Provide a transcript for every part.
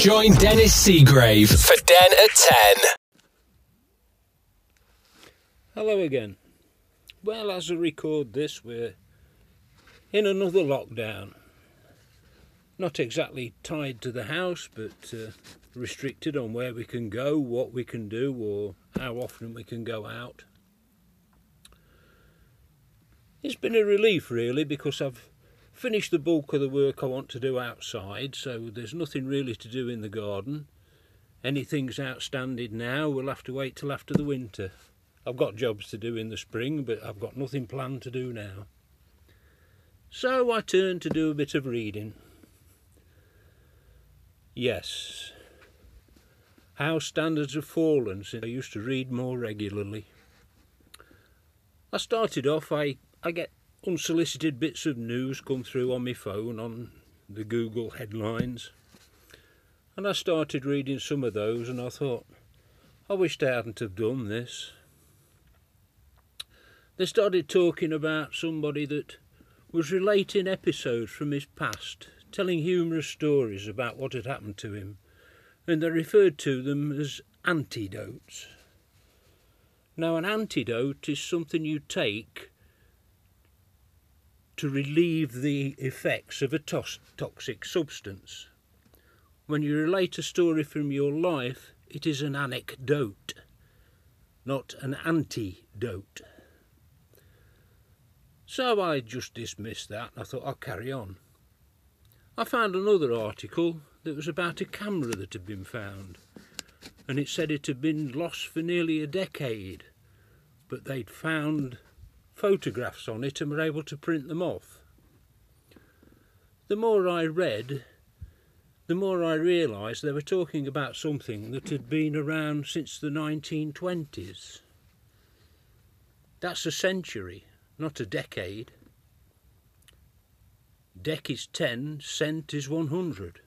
Join Dennis Seagrave for Den at 10. Hello again. Well, as I record this, we're in another lockdown. Not exactly tied to the house, but uh, restricted on where we can go, what we can do, or how often we can go out. It's been a relief, really, because I've finished the bulk of the work I want to do outside, so there's nothing really to do in the garden. Anything's outstanding now, we'll have to wait till after the winter. I've got jobs to do in the spring, but I've got nothing planned to do now. So I turned to do a bit of reading. Yes. How standards have fallen since I used to read more regularly. I started off, I, I get unsolicited bits of news come through on my phone on the Google headlines. And I started reading some of those and I thought, I wished I hadn't have done this. They started talking about somebody that was relating episodes from his past, telling humorous stories about what had happened to him, and they referred to them as antidotes. Now, an antidote is something you take to relieve the effects of a toxic substance. When you relate a story from your life, it is an anecdote, not an antidote. So I just dismissed that and I thought I'll carry on. I found another article that was about a camera that had been found and it said it had been lost for nearly a decade but they'd found photographs on it and were able to print them off. The more I read, the more I realised they were talking about something that had been around since the 1920s. That's a century not a decade. Dec is 10, cent is 100.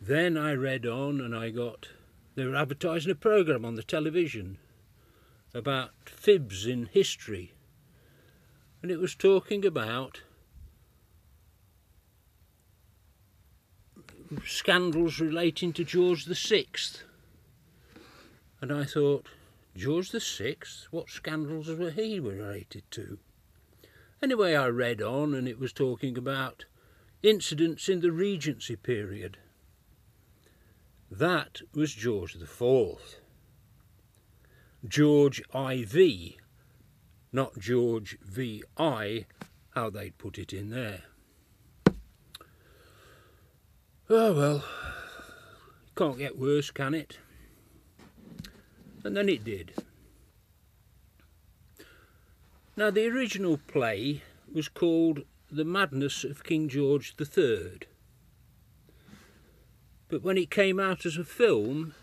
Then I read on and I got, they were advertising a programme on the television about fibs in history. And it was talking about scandals relating to George the Sixth. And I thought, George the Sixth? What scandals were he related to? Anyway, I read on and it was talking about incidents in the Regency period. That was George the Fourth. George IV, not George VI, how they'd put it in there. Oh well, can't get worse, can it? And then it did. Now, the original play was called The Madness of King George III. But when it came out as a film,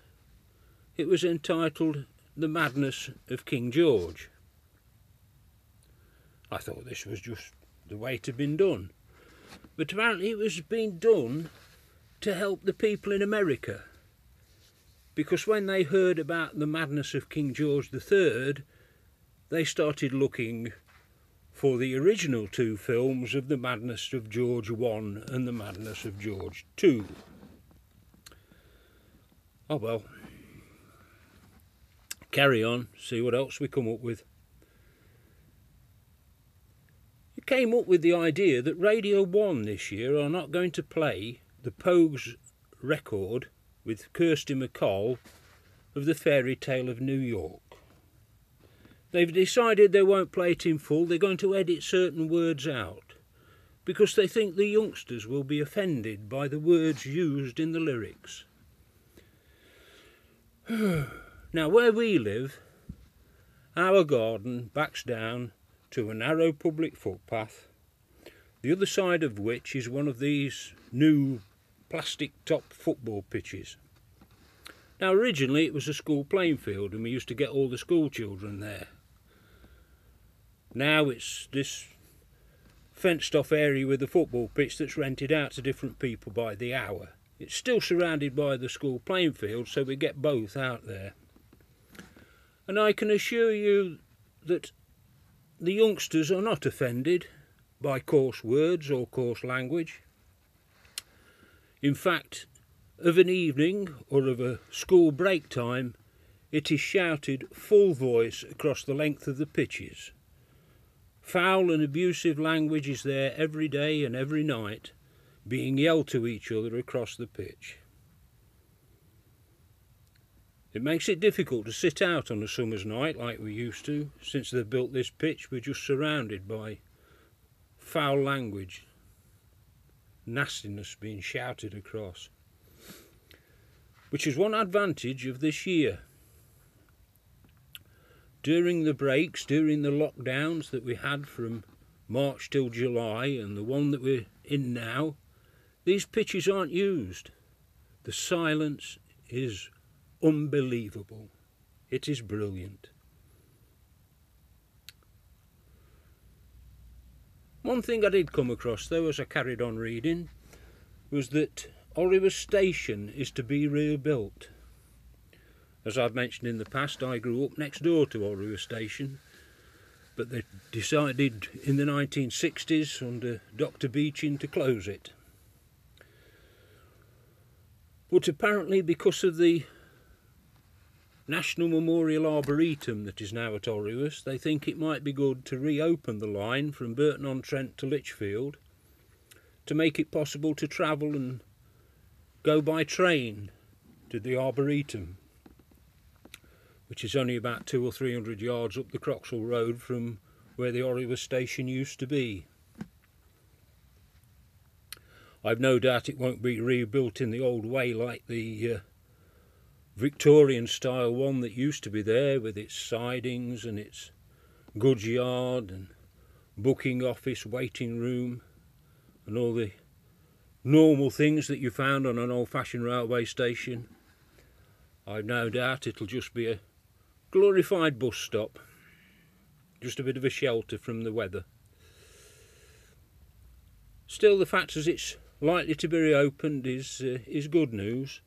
it was entitled The Madness of King George. I thought this was just the way it had been done. But apparently it was being done to help the people in America because when they heard about the madness of King George III, they started looking for the original two films of the madness of George I and the madness of George II. Oh well, carry on, see what else we come up with. It came up with the idea that Radio 1 this year are not going to play the Pogues record with Kirsty MacColl of the Fairy Tale of New York. They've decided they won't play it in full, they're going to edit certain words out because they think the youngsters will be offended by the words used in the lyrics. now, where we live, our garden backs down to a narrow public footpath, the other side of which is one of these new plastic top football pitches. Now, originally it was a school playing field, and we used to get all the school children there. Now it's this fenced off area with a football pitch that's rented out to different people by the hour. It's still surrounded by the school playing field, so we get both out there. And I can assure you that the youngsters are not offended by coarse words or coarse language. In fact, of an evening or of a school break time, it is shouted full voice across the length of the pitches. Foul and abusive language is there every day and every night, being yelled to each other across the pitch. It makes it difficult to sit out on a summer's night like we used to. Since they've built this pitch, we're just surrounded by foul language, nastiness being shouted across. Which is one advantage of this year during the breaks, during the lockdowns that we had from March till July and the one that we're in now, these pitches aren't used. The silence is unbelievable. It is brilliant. One thing I did come across though as I carried on reading was that Alrewas Station is to be rebuilt. As I've mentioned in the past, I grew up next door to Alrewas Station, but they decided in the 1960s under Dr. Beeching to close it. But apparently, because of the National Memorial Arboretum that is now at Alrewas, they think it might be good to reopen the line from Burton-on-Trent to Lichfield to make it possible to travel and go by train to the Arboretum which is only about two or three hundred yards up the Croxall Road from where the Alrewas station used to be. I've no doubt it won't be rebuilt in the old way like the uh, Victorian style one that used to be there with its sidings and its goods yard and booking office, waiting room and all the normal things that you found on an old fashioned railway station. I've no doubt it'll just be a glorified bus stop just a bit of a shelter from the weather still the fact that it's likely to be reopened is uh, is good news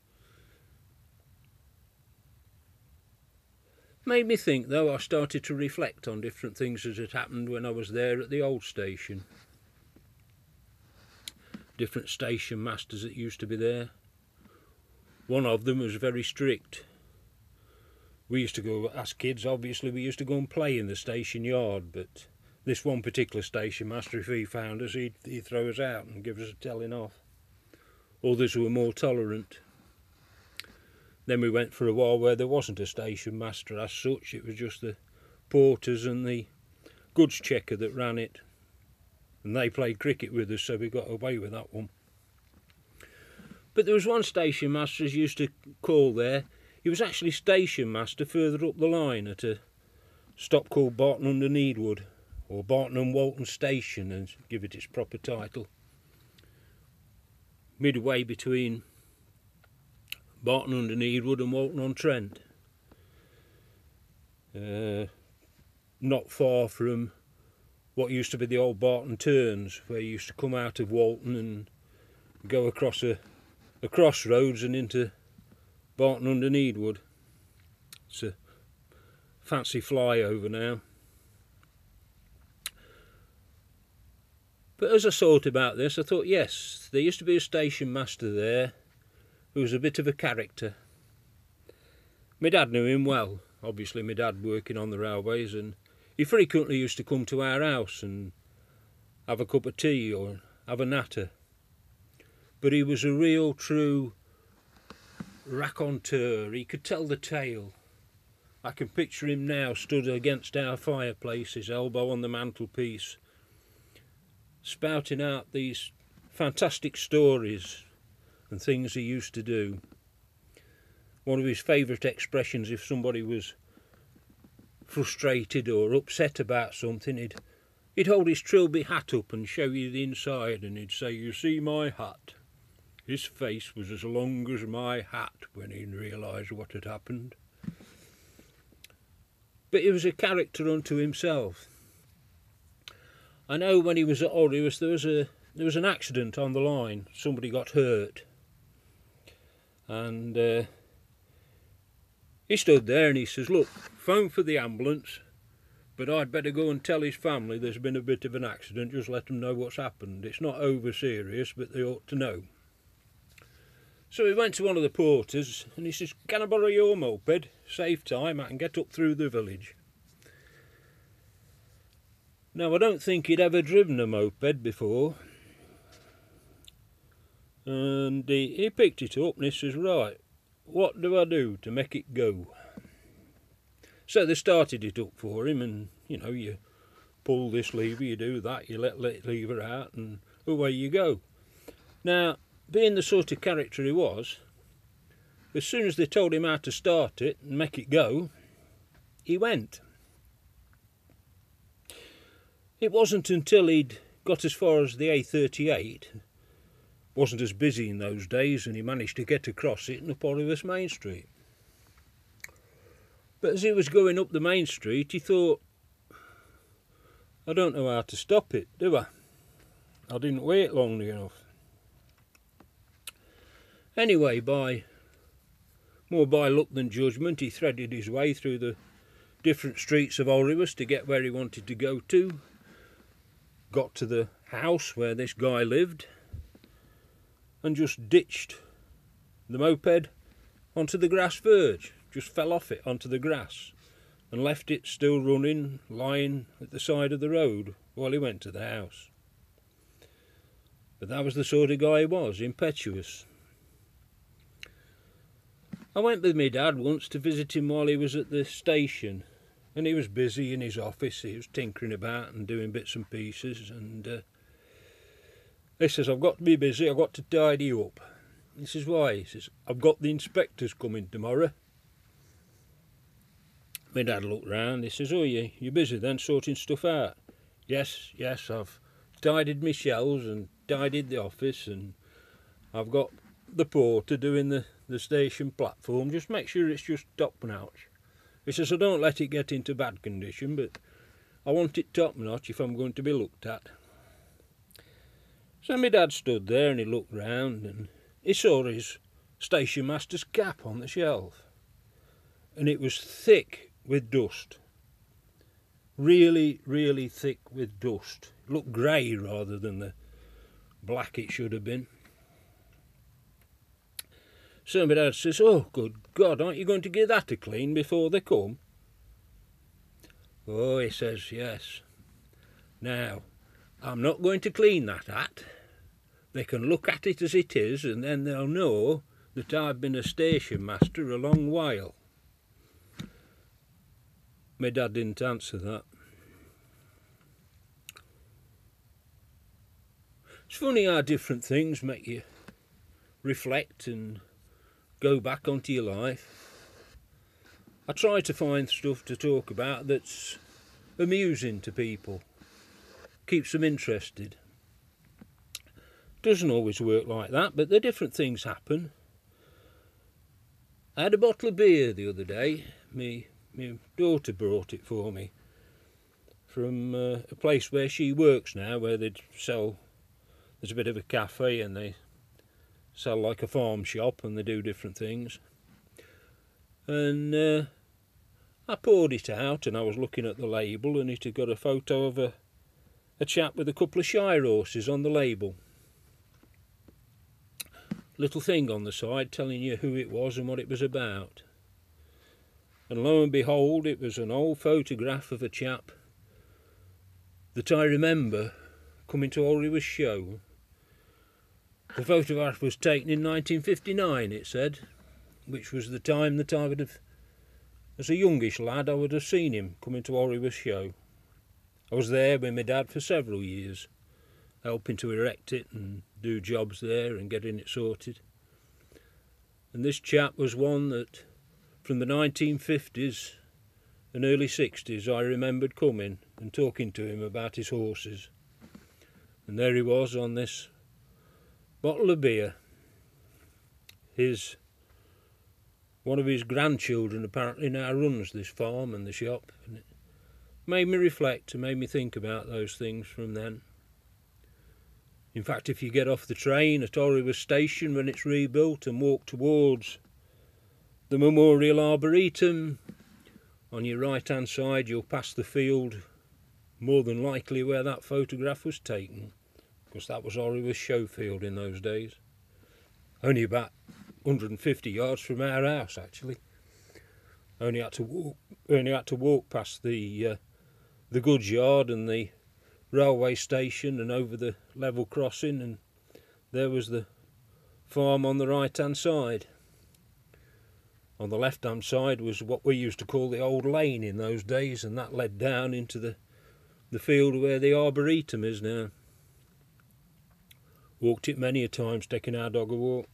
made me think though I started to reflect on different things that had happened when I was there at the old station. Different station masters that used to be there. One of them was very strict. We used to go as kids obviously we used to go and play in the station yard but this one particular station master if he found us he'd, he'd throw us out and give us a telling off. Others were more tolerant then we went for a while where there wasn't a station master as such. It was just the porters and the goods checker that ran it. And they played cricket with us so we got away with that one. But there was one station master as used to call there. He was actually station master further up the line at a stop called Barton under Needwood, or Barton and Walton Station, and give it its proper title. Midway between Barton under Needwood and Walton on Trent. Uh, not far from what used to be the old Barton Turns, where you used to come out of Walton and go across a, a crossroads and into Barton under Needwood. It's a fancy flyover now. But as I thought about this, I thought, yes, there used to be a station master there who was a bit of a character. My dad knew him well. Obviously, my dad working on the railways, and he frequently used to come to our house and have a cup of tea or have a natter. But he was a real, true raconteur. He could tell the tale. I can picture him now stood against our fireplace, his elbow on the mantelpiece, spouting out these fantastic stories and things he used to do. One of his favourite expressions if somebody was frustrated or upset about something, he'd, he'd hold his trilby hat up and show you the inside and he'd say, you see my hat? His face was as long as my hat when he realised what had happened. But he was a character unto himself. I know when he was at Alrewas there was a there was an accident on the line. Somebody got hurt, and uh, he stood there and he says, "Look, phone for the ambulance, but I'd better go and tell his family there's been a bit of an accident. Just let them know what's happened. It's not over serious, but they ought to know." So we went to one of the porters and he says, Can I borrow your moped? Save time, I can get up through the village. Now, I don't think he'd ever driven a moped before. And he, he picked it up and he says, Right, what do I do to make it go? So they started it up for him, and you know, you pull this lever, you do that, you let that lever out, and away you go. Now, being the sort of character he was, as soon as they told him how to start it and make it go, he went. It wasn't until he'd got as far as the A38, wasn't as busy in those days, and he managed to get across it and up Alrewas Main Street. But as he was going up the main street, he thought, I don't know how to stop it, do I? I didn't wait long enough. Anyway, by more by luck than judgment, he threaded his way through the different streets of Alrewas to get where he wanted to go to. Got to the house where this guy lived and just ditched the moped onto the grass verge just fell off it onto the grass and left it still running, lying at the side of the road while he went to the house. But that was the sort of guy he was, impetuous. I went with my dad once to visit him while he was at the station, and he was busy in his office. He was tinkering about and doing bits and pieces, and uh, he says, I've got to be busy, I've got to tidy up. He says, why? He says, I've got the inspectors coming tomorrow. My dad looked round. He says, "Oh, you you busy then sorting stuff out?" Yes, yes. I've tidied my shelves and tidied the office, and I've got the porter doing the the station platform. Just make sure it's just top notch. He says, "I don't let it get into bad condition, but I want it top notch if I'm going to be looked at." So my dad stood there and he looked round and he saw his station master's cap on the shelf, and it was thick with dust. Really, really thick with dust. It looked grey rather than the black it should have been. So my dad says, Oh, good God, aren't you going to give that a clean before they come? Oh, he says, Yes. Now, I'm not going to clean that hat. They can look at it as it is, and then they'll know that I've been a station master a long while. My dad didn't answer that. It's funny how different things make you reflect and go back onto your life. I try to find stuff to talk about that's amusing to people, keeps them interested. Doesn't always work like that, but the different things happen. I had a bottle of beer the other day. Me my daughter brought it for me from uh, a place where she works now, where they sell. There's a bit of a cafe, and they sell like a farm shop, and they do different things. And uh, I poured it out, and I was looking at the label, and it had got a photo of a a chap with a couple of shire horses on the label. Little thing on the side telling you who it was and what it was about and lo and behold, it was an old photograph of a chap that I remember coming to Alrewas show. The photograph was taken in 1959, it said, which was the time that I would have, as a youngish lad, I would have seen him coming to Alrewas show. I was there with my dad for several years, helping to erect it and do jobs there and getting it sorted. And this chap was one that from the 1950s and early 60s, I remembered coming and talking to him about his horses. And there he was on this bottle of beer. His one of his grandchildren apparently now runs this farm and the shop, and it made me reflect and made me think about those things from then. In fact, if you get off the train at Alrewas Station when it's rebuilt and walk towards the Memorial Arboretum. On your right hand side, you'll pass the field, more than likely where that photograph was taken, because that was Alrewas show field in those days. Only about 150 yards from our house actually. Only had to walk, only had to walk past the uh, the goods yard and the railway station and over the level crossing, and there was the farm on the right hand side. On the left hand side was what we used to call the old lane in those days, and that led down into the the field where the arboretum is now. Walked it many a times, taking our dog a walk.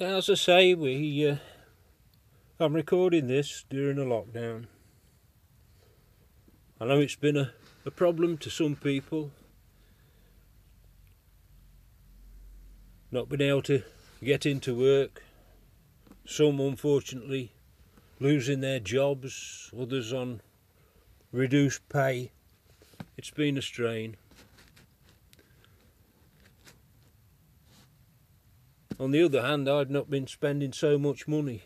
As I say, we uh, I'm recording this during a lockdown. I know it's been a, a problem to some people. Not being able to get into work. Some unfortunately losing their jobs, others on reduced pay. It's been a strain. On the other hand, I've not been spending so much money.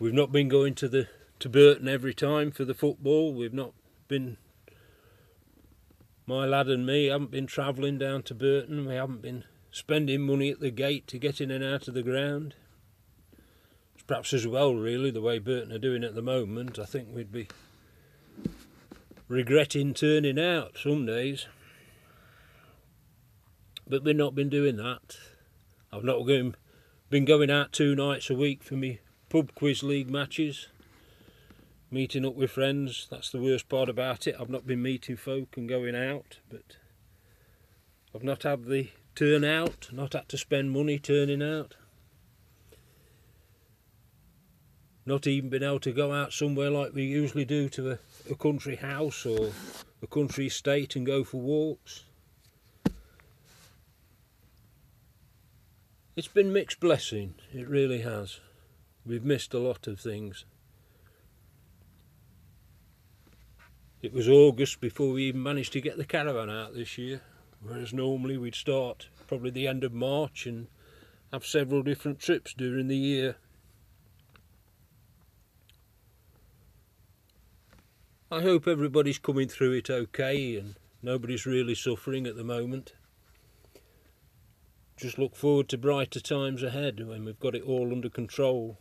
We've not been going to the to Burton every time for the football. We've not been my lad and me haven't been travelling down to Burton. We haven't been spending money at the gate to get in and out of the ground. It's perhaps as well, really, the way Burton are doing at the moment. I think we'd be regretting turning out some days. But we've not been doing that. I've not been going out two nights a week for me pub quiz league matches, meeting up with friends. That's the worst part about it. I've not been meeting folk and going out, but I've not had the turnout, not had to spend money turning out. Not even been able to go out somewhere like we usually do to a, a country house or a country estate and go for walks. It's been mixed blessing, it really has. We've missed a lot of things. It was August before we even managed to get the caravan out this year, whereas normally we'd start probably the end of March and have several different trips during the year. I hope everybody's coming through it okay and nobody's really suffering at the moment. Just look forward to brighter times ahead when we've got it all under control.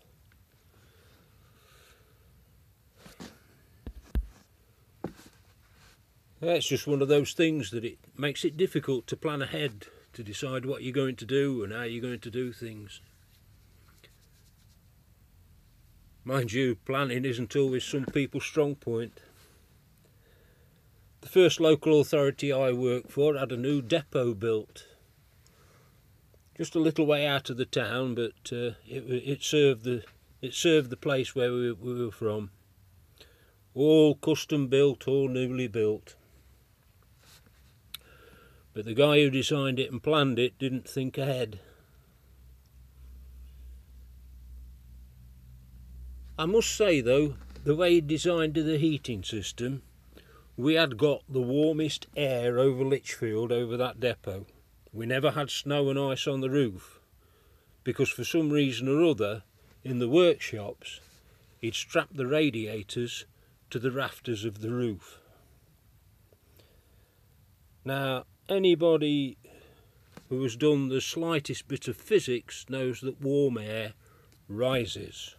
It's just one of those things that it makes it difficult to plan ahead, to decide what you're going to do and how you're going to do things. Mind you, planning isn't always some people's strong point. The first local authority I worked for had a new depot built. Just a little way out of the town, but uh, it, it served the it served the place where we, we were from. All custom built, all newly built. But the guy who designed it and planned it didn't think ahead. I must say though, the way he designed the heating system, we had got the warmest air over Lichfield over that depot. We never had snow and ice on the roof because for some reason or other in the workshops he'd strapped the radiators to the rafters of the roof. Now anybody who has done the slightest bit of physics knows that warm air rises.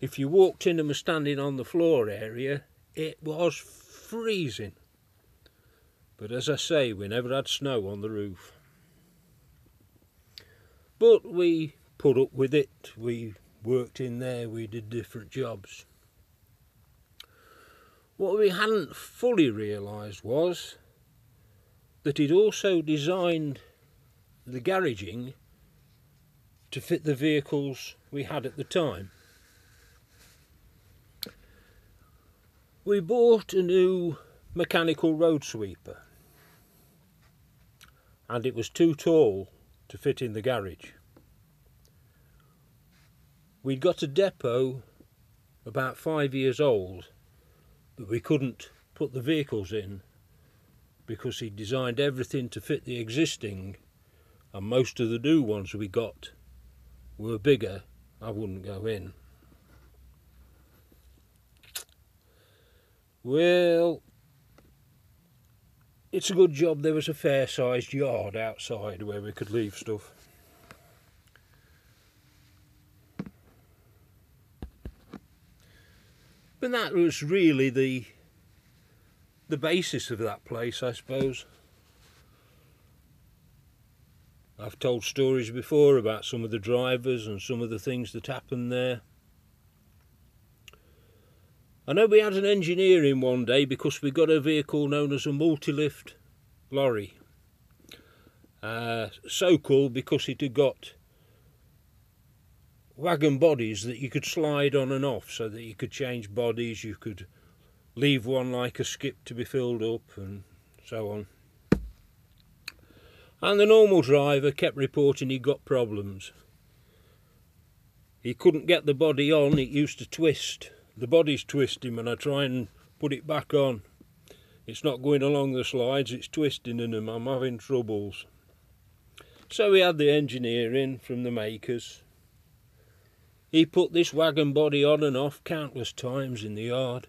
If you walked in and were standing on the floor area, it was freezing. But as I say, we never had snow on the roof. But we put up with it, we worked in there, we did different jobs. What we hadn't fully realised was that he'd also designed the garaging to fit the vehicles we had at the time. We bought a new mechanical road sweeper and it was too tall to fit in the garage. We'd got a depot about five years old but we couldn't put the vehicles in because he designed everything to fit the existing and most of the new ones we got were bigger I wouldn't go in well it's a good job there was a fair sized yard outside where we could leave stuff. But that was really the the basis of that place, I suppose. I've told stories before about some of the drivers and some of the things that happened there. I know we had an engineer in one day because we got a vehicle known as a multi-lift lorry. Uh, so called because it had got wagon bodies that you could slide on and off so that you could change bodies, you could leave one like a skip to be filled up and so on. And the normal driver kept reporting he got problems. He couldn't get the body on, it used to twist. The body's twisting when I try and put it back on. It's not going along the slides, it's twisting in them, I'm having troubles. So we had the engineer in from the makers. He put this wagon body on and off countless times in the yard.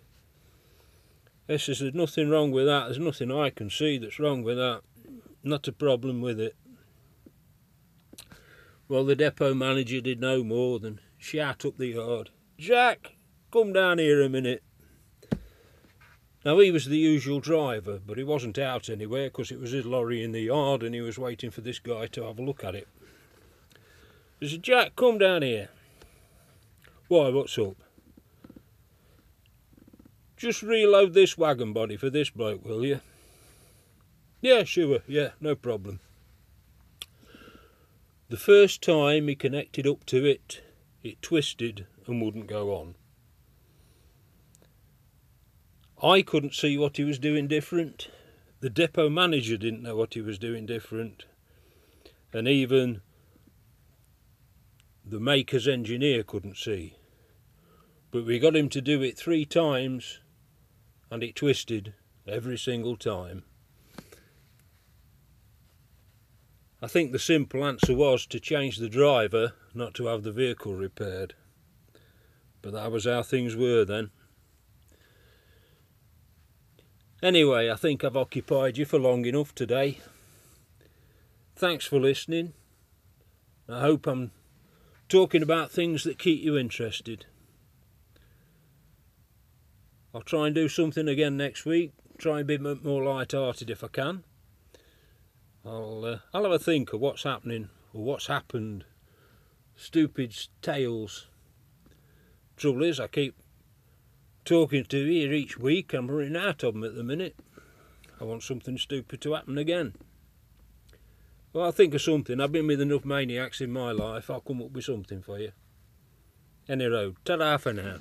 He says there's nothing wrong with that, there's nothing I can see that's wrong with that. Not a problem with it. Well, the depot manager did no more than shout up the yard, Jack, come down here a minute. Now he was the usual driver, but he wasn't out anywhere because it was his lorry in the yard and he was waiting for this guy to have a look at it. He said, Jack, come down here. Why, what's up? Just reload this wagon body for this bloke, will you? Yeah, sure, yeah, no problem. The first time he connected up to it, it twisted and wouldn't go on. I couldn't see what he was doing different. The depot manager didn't know what he was doing different. And even the maker's engineer couldn't see. But we got him to do it three times and it twisted every single time. I think the simple answer was to change the driver, not to have the vehicle repaired. But that was how things were then. Anyway, I think I've occupied you for long enough today. Thanks for listening. I hope I'm talking about things that keep you interested. I'll try and do something again next week. Try and be more light-hearted if I can. I'll uh, I'll have a think of what's happening or what's happened. Stupid tales. Trouble is, I keep talking to you each week. I'm running out of them at the minute. I want something stupid to happen again. Well, I'll think of something. I've been with enough maniacs in my life. I'll come up with something for you. Any road. Ta-da for now.